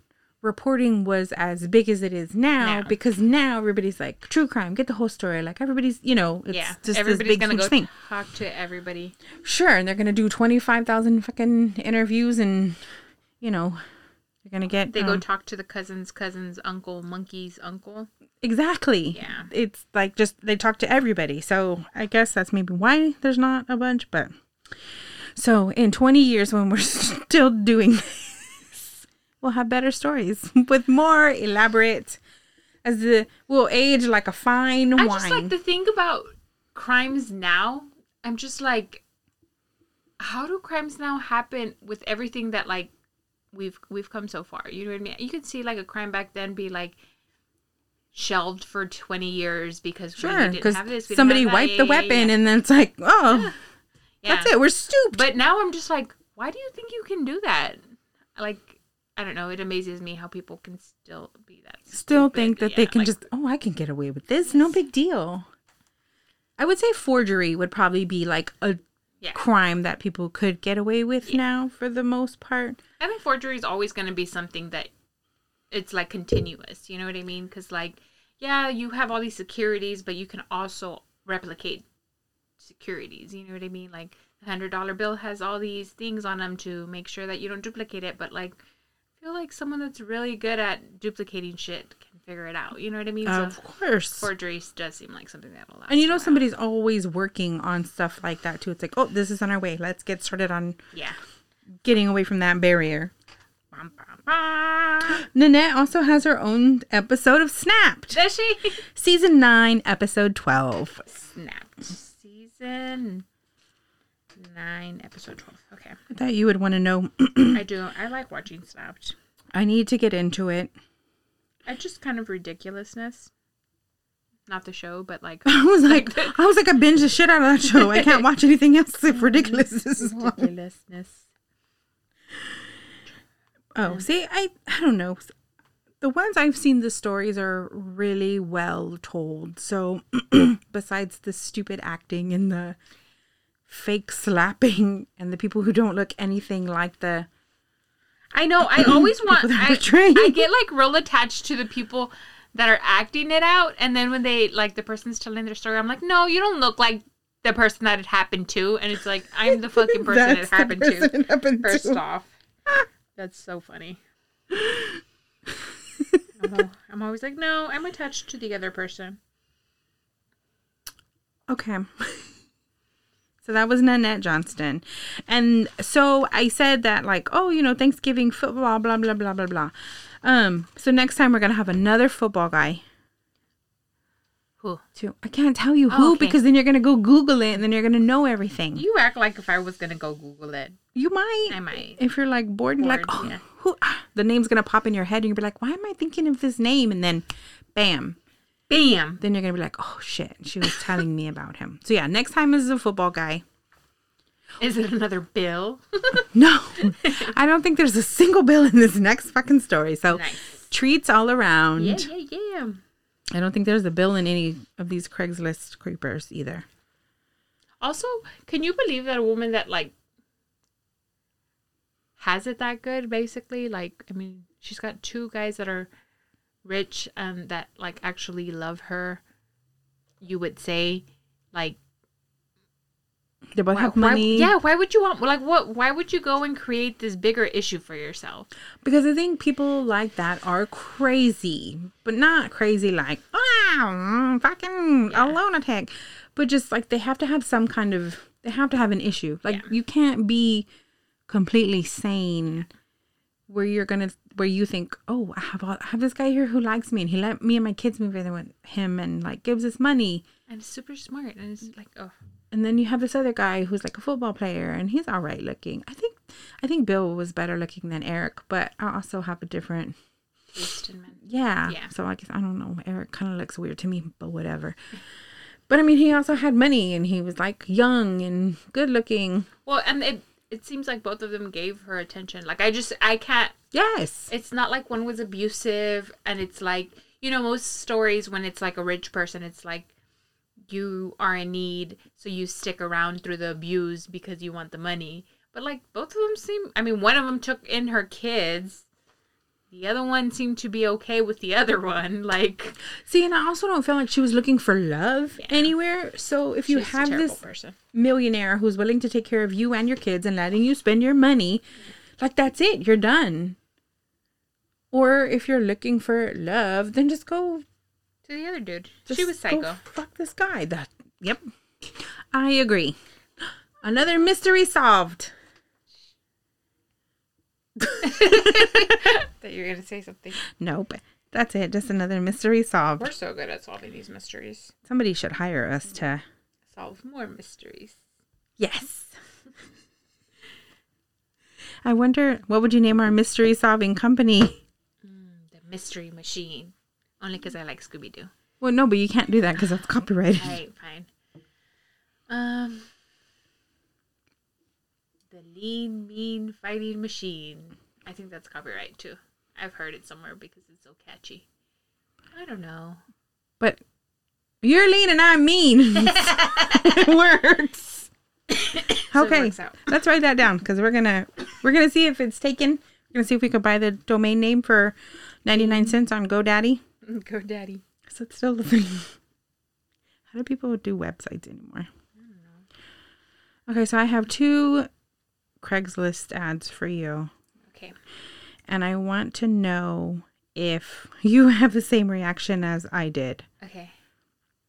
reporting was as big as it is now No. because now everybody's like true crime, get the whole story. Like everybody's, you know, it's yeah. just Everybody's this big gonna huge go thing. talk to everybody. Sure, and they're gonna do twenty five thousand fucking interviews, and you know, they're gonna get They go um, talk to the cousin's cousin's uncle, monkey's uncle. Exactly. Yeah. It's like just they talk to everybody. So I guess that's maybe why there's not a bunch, but so in 20 years when we're still doing this, we'll have better stories with more elaborate as the will age like a fine I wine. just like to think about crimes now. I'm just like, how do crimes now happen with everything that like we've we've come so far? You know what I mean? You could see like a crime back then be like shelved for 20 years because we sure, didn't because have this. we somebody wiped the yeah, weapon yeah. and then it's like, oh, that's it. We're stooped. But now I'm just like, why do you think you can do that? Like, I don't know. It amazes me how people can still be that. still stupid. think that they can like, just oh i can get away with this no big deal i would say forgery would probably be like a Yeah. crime that people could get away with now for the most part I think forgery is always going to be something that it's like continuous. You know what I mean? Because like, yeah, you have all these securities, but you can also replicate securities. You know what I mean? Like, the hundred dollar bill has all these things on them to make sure that you don't duplicate it. But like, I feel like someone that's really good at duplicating shit can figure it out. You know what I mean? of so course forgery does seem like something that'll last. and you know somebody's always working on stuff like that too it's like oh this is on our way let's get started on Yeah. getting away from that barrier Bum, bum, bum. nanette also has her own episode of snapped Does she? season 9 episode 12 Snapped. Season nine, episode twelve. Okay, i thought you would want to know I do. I like watching Snapped. i need to get into it I just kind of ridiculousness. Not the show, but like I was like, I was like, I binged the shit out of that show. I can't watch anything else if ridiculous is on. ridiculousness. Oh, um, see, I, I don't know. The ones I've seen, the stories are really well told. So, besides the stupid acting and the fake slapping and the people who don't look anything like the I know. I always want. I. I get like real attached to the people that are acting it out, and then when they like the person's telling their story, I'm like, no, you don't look like the person that it happened to, and it's like I'm the fucking person it happened person to. it happened First to. off, that's so funny. I'm, I'm always like, no, I'm attached to the other person. Okay. So that was Nanette Johnston. And so I said that like, oh, you know, Thanksgiving football, blah blah blah blah blah. Um, so next time we're gonna have another football guy. Who? Too. I can't tell you Oh, who okay. because then you're gonna go Google it and then you're gonna know everything. You, act like if I was gonna go Google it, You might. I might. if you're like bored and like, oh, yeah. who? ah, the name's gonna pop in your head and you'll be like, why am I thinking of this name? And then, bam, Bam. then you're gonna be like, oh shit, she was telling me about him. So yeah, next time is a football guy. Is it another bill? No, I don't think there's a single bill in this next fucking story. So nice. treats all around. Yeah, yeah, yeah. I don't think there's a bill in any of these Craigslist creepers either. Also, can you believe that a woman that like has it that good basically? Like, I mean, she's got two guys that are rich and that like actually love her. You would say like They both why, have why- money. yeah, why would you want like what why would you go and create this bigger issue for yourself? Because I think people like that are crazy, but not crazy like, wow, fucking a lunatic. But just like they have to have some kind of, they have to have an issue. Like Yeah. you can't be completely sane where you're gonna, where you think, oh, I have, all, I have this guy here who likes me and he let me and my kids move in with him and like gives us money. And it's super smart and it's like, oh, And then you have this other guy who's like a football player and he's all right looking. I think, I think Bill was better looking than Eric, but I also have a different taste in men. yeah. Yeah. So I guess I don't know. Eric kind of looks weird to me, but whatever. But I mean, he also had money, and he was like young and good looking. Well, and it it seems like both of them gave her attention. Like I just I can't Yes. it's not like one was abusive and it's like you know most stories when it's like a rich person it's like you are in need so you stick around through the abuse because you want the money but like both of them seem i mean one of them took in her kids the other one seemed to be okay with the other one like See, and I also don't feel like she was looking for love anywhere. So if you she's have this person millionaire who's willing to take care of you and your kids and letting you spend your money, like that's it. You're done. Or if you're looking for love, then just go to the other dude Just she was psycho fuck this guy. That yep. I agree. Another mystery solved. that you're gonna say something Nope. That's it. Just another mystery solved. we're so good at solving these mysteries Somebody should hire us to solve more mysteries Yes. I wonder what would you name our mystery solving company? the mystery machine only because i like scooby-doo Well, no, but you can't do that because that's copyrighted. Alright, fine. Um, the lean, mean fighting machine. I think that's copyright too. I've heard it somewhere because it's so catchy. I don't know. But you're lean and I'm mean. it works. So it Okay, works out. let's write that down because we're gonna we're gonna see if it's taken. We're gonna see if we could buy the domain name for ninety nine cents on GoDaddy. GoDaddy. So it's still the thing? How do people do websites anymore? Okay, so I have two Craigslist ads for you, Okay. and I want to know if you have the same reaction as I did. Okay.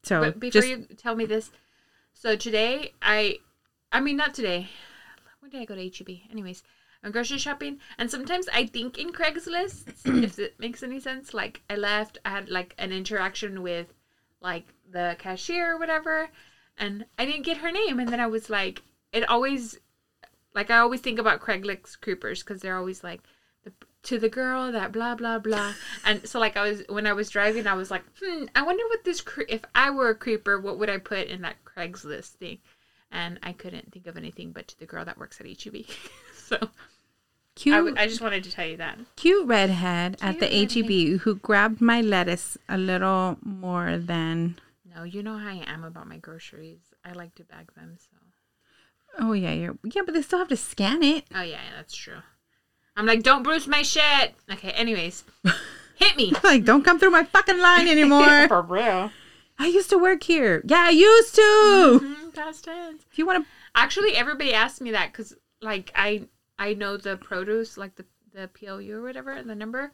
So but before just you tell me this, so today I, I mean not today. When did I go to HEB? Anyways, I'm grocery shopping, and sometimes I think in Craigslist, if it makes any sense. Like I left, I had like an interaction with, like the cashier or whatever, and I didn't get her name, and then I was like, it always, like I always think about Craigslist creepers because they're always like. The, to the girl that blah blah blah. And so like i was when i was driving i was like hmm i wonder what this cre- if i were a creeper what would i put in that craigslist thing? And i couldn't think of anything but to the girl that works at heb so cute, I, w- I just wanted to tell you that. Cute redhead at the Cute HEB who grabbed my lettuce a little more than. no you know how i am about my groceries. I like to bag them so Oh yeah, you're yeah, but they still have to scan it. oh yeah that's true i'm like don't bruise my shit okay anyways hit me Like, don't come through my fucking line anymore. for real I used to work here. Yeah, I used to. Mhm, past tense If you want to Actually, everybody asked me that because, like, I I know the produce, like the the PLU or whatever, the number,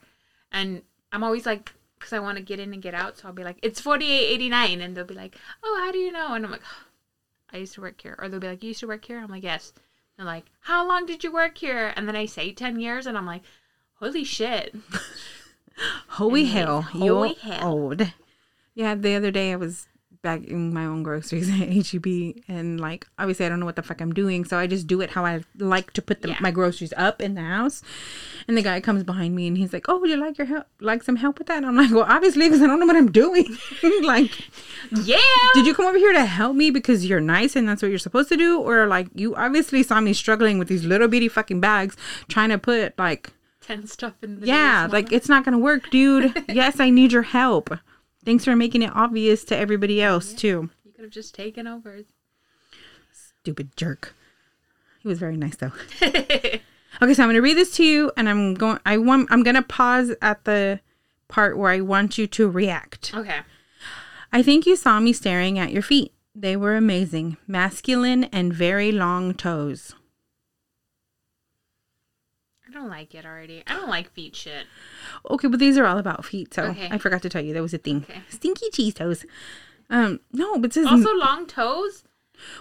and I'm always like, because I want to get in and get out, so I'll be like, it's forty eight eighty nine, and they'll be like, oh, how do you know? And I'm like, I used to work here. Or they'll be like, You used to work here? I'm like, Yes. They're like, How long did you work here? And then I say 10 years, and I'm like, Holy shit. Holy hell, you're hell. old. Yeah, the other day I was bagging my own groceries at HEB and like obviously I don't know what the fuck I'm doing, so I just do it how I like to put the, Yeah. my groceries up in the house. And the guy comes behind me and he's like, "Oh, would you like your help? Like some help with that?" And I'm like, "Well, obviously because I don't know what I'm doing." like, Yeah. did you come over here to help me because you're nice and that's what you're supposed to do, or like you obviously saw me struggling with these little bitty fucking bags trying to put like 10 stuff in the yeah, like it's not gonna work, dude. yes, I need your help. Thanks for making it obvious to everybody else too. You could have just taken over. Stupid jerk. He was very nice though. Okay, so I'm gonna read this to you, and I'm going. I want. I'm gonna pause at the part where I want you to react. okay. I think you saw me staring at your feet. They were amazing, masculine and very long toes. Don't like it already. I don't like feet shit. Okay, but these are all about feet, so Okay. I forgot to tell you that was a thing. Okay. Stinky cheese toes. Um, no, but says Also, long toes.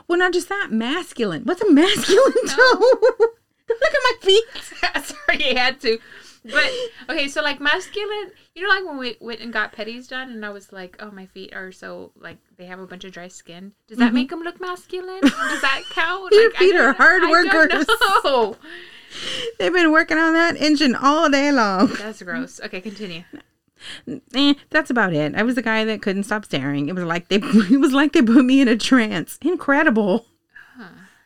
Well, not just that, masculine. What's a masculine toe? Look at my feet. Sorry, I had to. But okay, so like masculine, you know, like when we went and got petties done, and I was like, "Oh, my feet are so like they have a bunch of dry skin." Does that make them look masculine? Does that count? Your Like, I feet are hard I workers. They've been working on that engine all day long. That's gross. Okay, continue. Eh, that's about it. I was the guy that couldn't stop staring. It was like they it was like they put me in a trance. Incredible.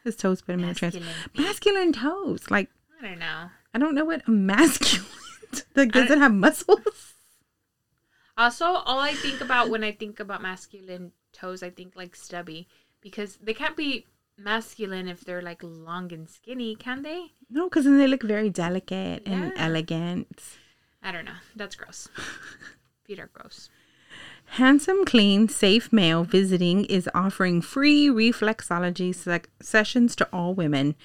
His toes put him in a trance. Masculine Masculine toes. Like I don't know. I don't know what a masculine. like does it have muscles? Also, all I think about when I think about masculine toes, I think like stubby because they can't be masculine if they're like long and skinny, can they? No, because then they look very delicate and elegant. I don't know. That's gross. Feet are gross. Handsome, clean, safe male visiting is offering free reflexology sec- sessions to all women.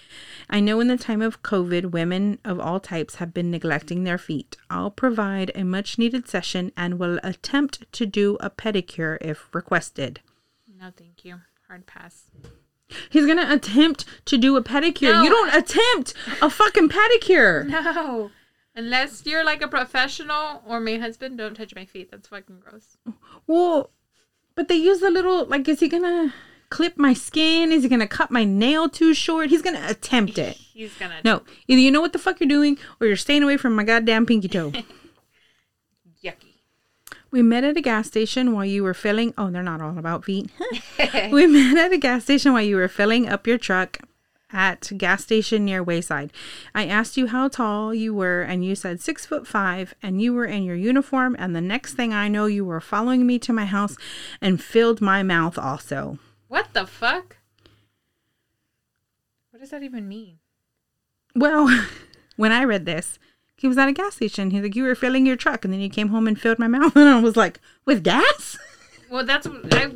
I know in the time of COVID, women of all types have been neglecting their feet. I'll provide a much needed session and will attempt to do a pedicure if requested. No, thank you. Hard pass. He's gonna attempt to do a pedicure. No, you don't attempt a fucking pedicure. No. Unless you're like a professional or my husband, don't touch my feet. That's fucking gross. Well, but they use the little like, is he gonna clip my skin? Is he gonna cut my nail too short? He's gonna attempt it. He's gonna. No, either you know what the fuck you're doing or you're staying away from my goddamn pinky toe. We met at a gas station while you were filling. Oh, they're not all about feet. we met at a gas station while you were filling up your truck at gas station near Wayside. I asked you how tall you were, and you said six foot five, and you were in your uniform. And the next thing I know, you were following me to my house and filled my mouth also. What the fuck? What does that even mean? Well, when I read this, he was at a gas station. He's like, You were filling your truck, and then you came home and filled my mouth. And I was like, With gas? Well, that's I.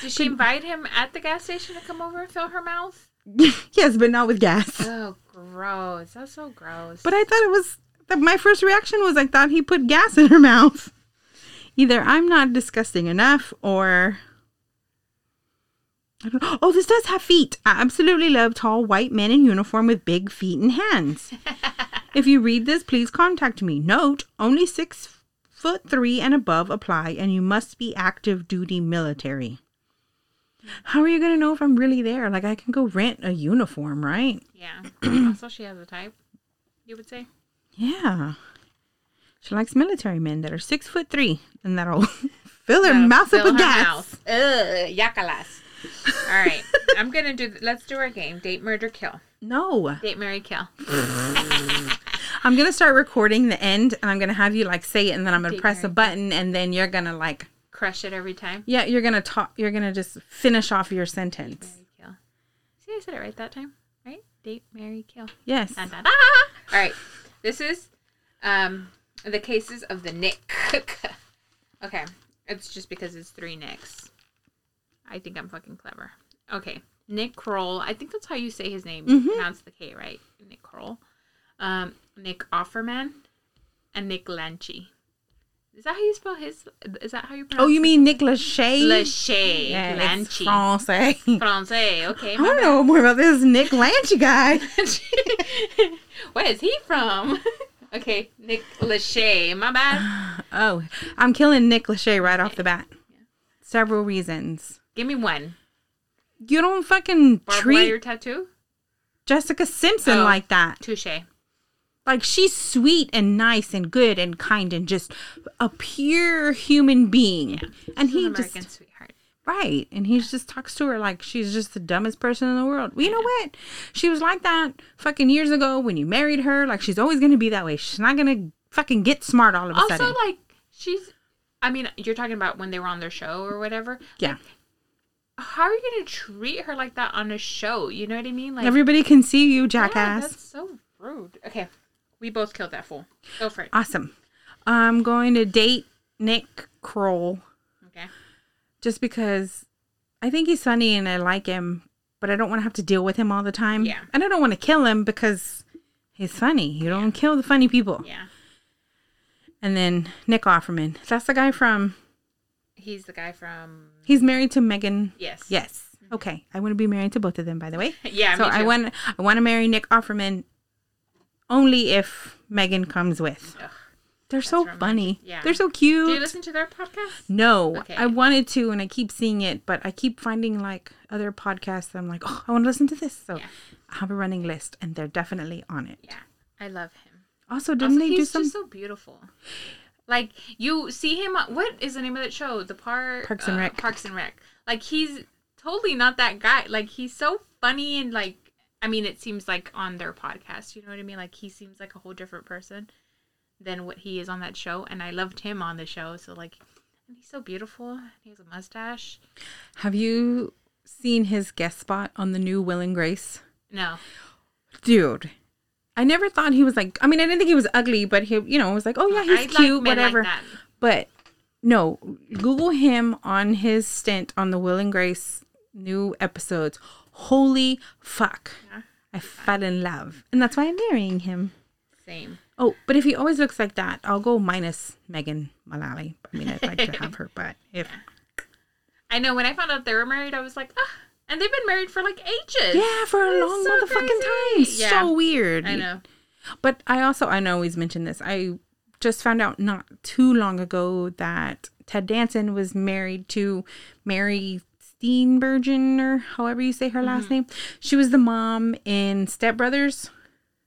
Did she invite him at the gas station to come over and fill her mouth? yes, but not with gas. Oh, gross. That's so gross. But I thought it was, that my first reaction was I thought he put gas in her mouth. Either I'm not disgusting enough or. Oh, this does have feet. I absolutely love tall white men in uniform with big feet and hands. if you read this, please contact me. Note: only six foot three and above apply, and you must be active duty military. How are you gonna know if I'm really there? Like I can go rent a uniform, right? yeah. also, she has a type. You would say. Yeah. She likes military men that are six foot three and that'll fill their That'll mouth up with her gas. mouth. Ugh, yakalas. All right, I'm gonna do. Let's do our game. Date, murder, kill. No. Date, marry, kill. I'm gonna start recording the end and I'm gonna have you like say it and then I'm gonna Take press a care. button and then you're gonna like Crush it every time. yeah, you're gonna talk you're gonna just finish off your sentence. Marry, kill. See, I said it right that time. Right? Date, marry, kill. Yes. Da, da, da. All right. This is um the cases of the Nick. okay. It's just because it's three Nicks. I think I'm fucking clever. Okay. Nick Kroll. I think that's how you say his name. You pronounce the K, right? Nick Kroll. Um, Nick Offerman and Nick Lanchi. Is that how you spell his? Is that how you pronounce? Oh, you mean Nick Lachey? Lachey Yeah, Lanchi Francais. Francais? Okay, I don't know more about this Nick Lanchy guy. Where is he from? okay, Nick Lachey. My bad. Oh, I'm killing Nick Lachey right off the bat. Several reasons. Give me one. You don't fucking Barbed treat wire tattoo. Jessica Simpson Oh. like that. Touche. Like she's sweet and nice and good and kind and just a pure human being. And She's he an American just sweetheart. right, and he just talks to her like she's just the dumbest person in the world. Well, you know what? She was like that fucking years ago when you married her. Like she's always gonna be that way. She's not gonna fucking get smart all of a Also, sudden. Also, like she's. I mean, you're talking about when they were on their show or whatever. yeah, How are you gonna treat her like that on a show? You know what I mean? Like everybody can see you, yeah, jackass. that's so rude. Okay, we both killed that fool. Go for it. Awesome. I'm going to date Nick Kroll Okay. just because I think he's funny and I like him, but I don't want to have to deal with him all the time. Yeah. And I don't want to kill him because he's funny. You don't kill the funny people. Yeah. And then Nick Offerman. That's the guy from, He's the guy from. He's married to Megan. Yes. Yes. Mm-hmm. Okay. I want to be married to both of them, by the way. Yeah. so I want I want to marry Nick Offerman only if Megan comes with. Ugh. They're so romantic. funny. Yeah. They're so cute. Do you listen to their podcast? No, Okay. I wanted to, and I keep seeing it, but I keep finding like other podcasts. That I'm like, oh, I want to listen to this. So Yeah. I have a running list, and they're definitely on it. Yeah. I love him. Also, didn't Also, they do he's some just so beautiful. Like you see him. on- What is the name of that show? The part Parks and uh, Rec. Parks and Rec. Like he's totally not that guy. Like he's so funny and like. I mean, it seems like on their podcast. You know what I mean? Like he seems like a whole different person than what he is on that show. And I loved him on the show. So like, and he's so beautiful. He has a mustache. Have you seen his guest spot on the new Will and Grace? No. Dude, I never thought he was like. I mean, I didn't think he was ugly, but he, you know, was like, oh yeah, he's I cute, like whatever. that. But no, Google him on his stint on the Will and Grace new episodes. Holy fuck. Yeah. I fell in love. And that's why I'm marrying him. Same. Oh, but if he always looks like that, I'll go minus Megan Mullally. I mean, I'd like to have her, but if. I know when I found out they were married, I was like, ah. And they've been married for like ages. Yeah, for a long so motherfucking crazy. time. Yeah. So weird. I know. But I also, I know always mentioned this. I just found out not too long ago that Ted Danson was married to Mary Steenburgen, or however you say her mm-hmm. last name. She was the mom in Step Brothers,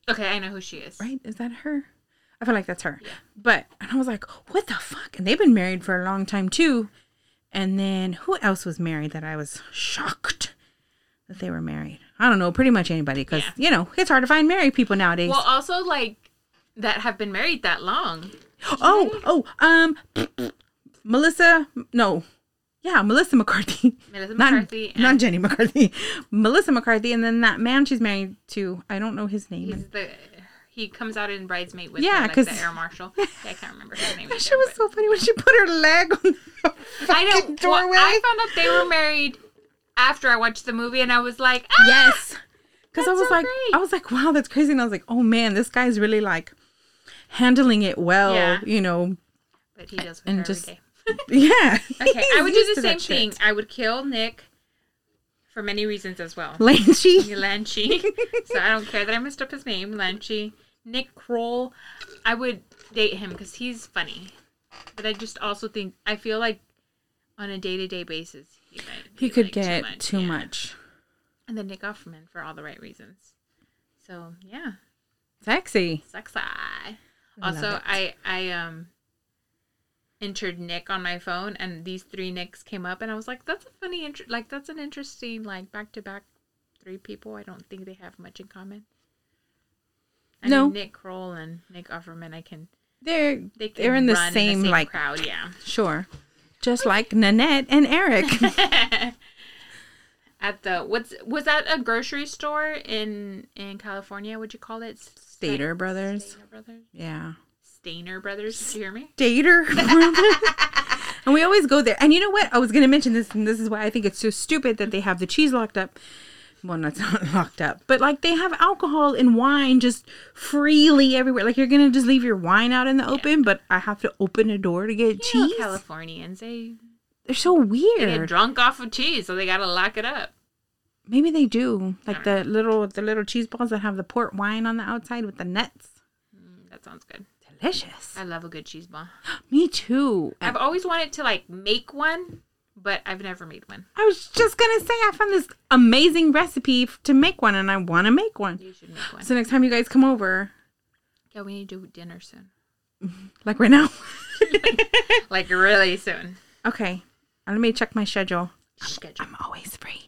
Okay, I know who she is. right? Is that her? I feel like that's her. Yeah. But, and I was like, what the fuck? And they've been married for a long time too. And then who else was married that I was shocked that they were married? I don't know, pretty much anybody because, Yeah. you know, it's hard to find married people nowadays. Well, also like that have been married that long. Oh, oh, um, Melissa, no, yeah, Melissa McCarthy. Melissa Not, McCarthy and not Jenny McCarthy. Melissa McCarthy, and then that man she's married to, I don't know his name. he's the he comes out in Bridesmaid with Yeah, yeah, like the air marshal. Yeah, I can't remember his name. That shit was but- so funny when she put her leg on the I know. fucking Well, doorway. I found out they were married after I watched the movie, and I was like, ah! yes, because I was so like, great. I was like, wow, that's crazy, and I was like, oh man, this guy's really like handling it well, Yeah. you know. But he does And just- every day. Yeah. Okay, I would do the same shit. thing. I would kill Nick for many reasons as well. Lanchy. Lanchi. so I don't care that I messed up his name, Lanchi. Nick Kroll. I would date him because he's funny. But I just also think I feel like on a day to day basis he might He could like, get too yeah. much. And then Nick Offerman for all the right reasons. So yeah, Sexy. sexy. Also. I I um entered Nick on my phone, and these three Nicks came up, and I was like, "That's a funny, inter- like that's an interesting, like back to back three people. I don't think they have much in common." I No. mean, Nick Kroll and Nick Offerman, I can They're they can they're in the run same, like crowd, yeah. sure, just like Nanette and Eric. At the what's was that a grocery store in in California? Would you call it Stater Brothers. Stater Brothers. yeah, Stainer Brothers. Did you hear me? Dater. and we always go there. And you know what? I was gonna mention this, and this is why I think it's so stupid that they have the cheese locked up. Well, that's not locked up, but like they have alcohol and wine just freely everywhere. Like you're gonna just leave your wine out in the open, but I have to open a door to get You know, cheese. Californians, they, They're so weird. they get drunk off of cheese, so they gotta lock it up. Maybe they do. Like the little the little cheese balls that have the port wine on the outside with the nuts. Mm, that sounds good. Delicious. I love a good cheese ball. Me too. I've always wanted to like make one, but I've never made one. I was just gonna say I found this amazing recipe to make one, and I want to make one. You should make one. So next time you guys come over, yeah, we need to do dinner soon. like right now. Like really soon. okay, let me check my schedule. Schedule. I'm always free.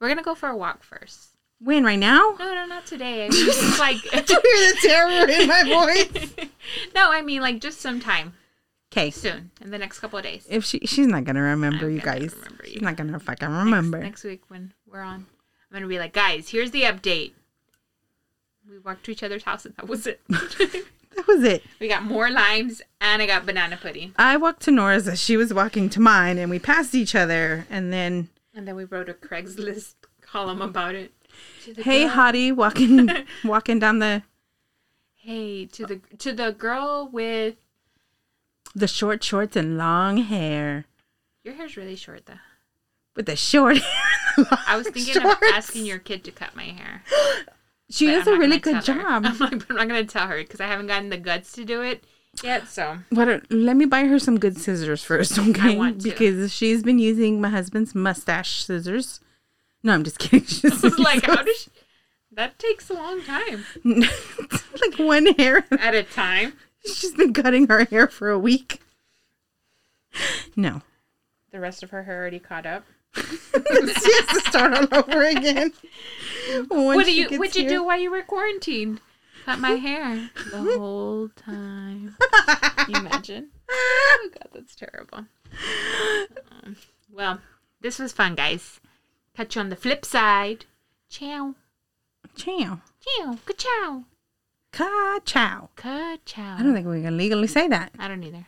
We're gonna go for a walk first. When right now? No, no, not today. I mean, just like hear the terror in my voice. no, I mean like just sometime Okay, soon in the next couple of days. if she she's not gonna remember I'm you gonna guys. remember she's not gonna fucking remember. Next week when we're on, I'm gonna be like, guys, here's the update. We walked to each other's house and that was it. That was it. we got more limes and I got banana pudding. I walked to Nora's as she was walking to mine, and we passed each other, and then And then we wrote a Craigslist column about it. The hey, hottie, walking walking down the Hey, to the to the girl with the short shorts and long hair your hair's really short though. with the short hair. I was thinking of asking your kid to cut my hair. She but does I'm a really good job. I'm like, but I'm not gonna tell her because I haven't gotten the guts to do it yet. So What? are- Let me buy her some good scissors first, okay? want to. Because she's been using my husband's mustache scissors. No, I'm just kidding. She I was just like, how does she... that takes a long time like one hair. at a time? She's been cutting her hair for a week. No, The rest of her hair already caught up. she has to start all over again. what do you? What'd you do while you were quarantined? Cut my hair the whole time. Can you imagine? Oh God, that's terrible. Um, well, this was fun, guys. Catch you on the flip side. Ciao. Chow. Ciao. Ka-chow. Ka chow. Ka-chow. I don't think we can legally say that. I don't either.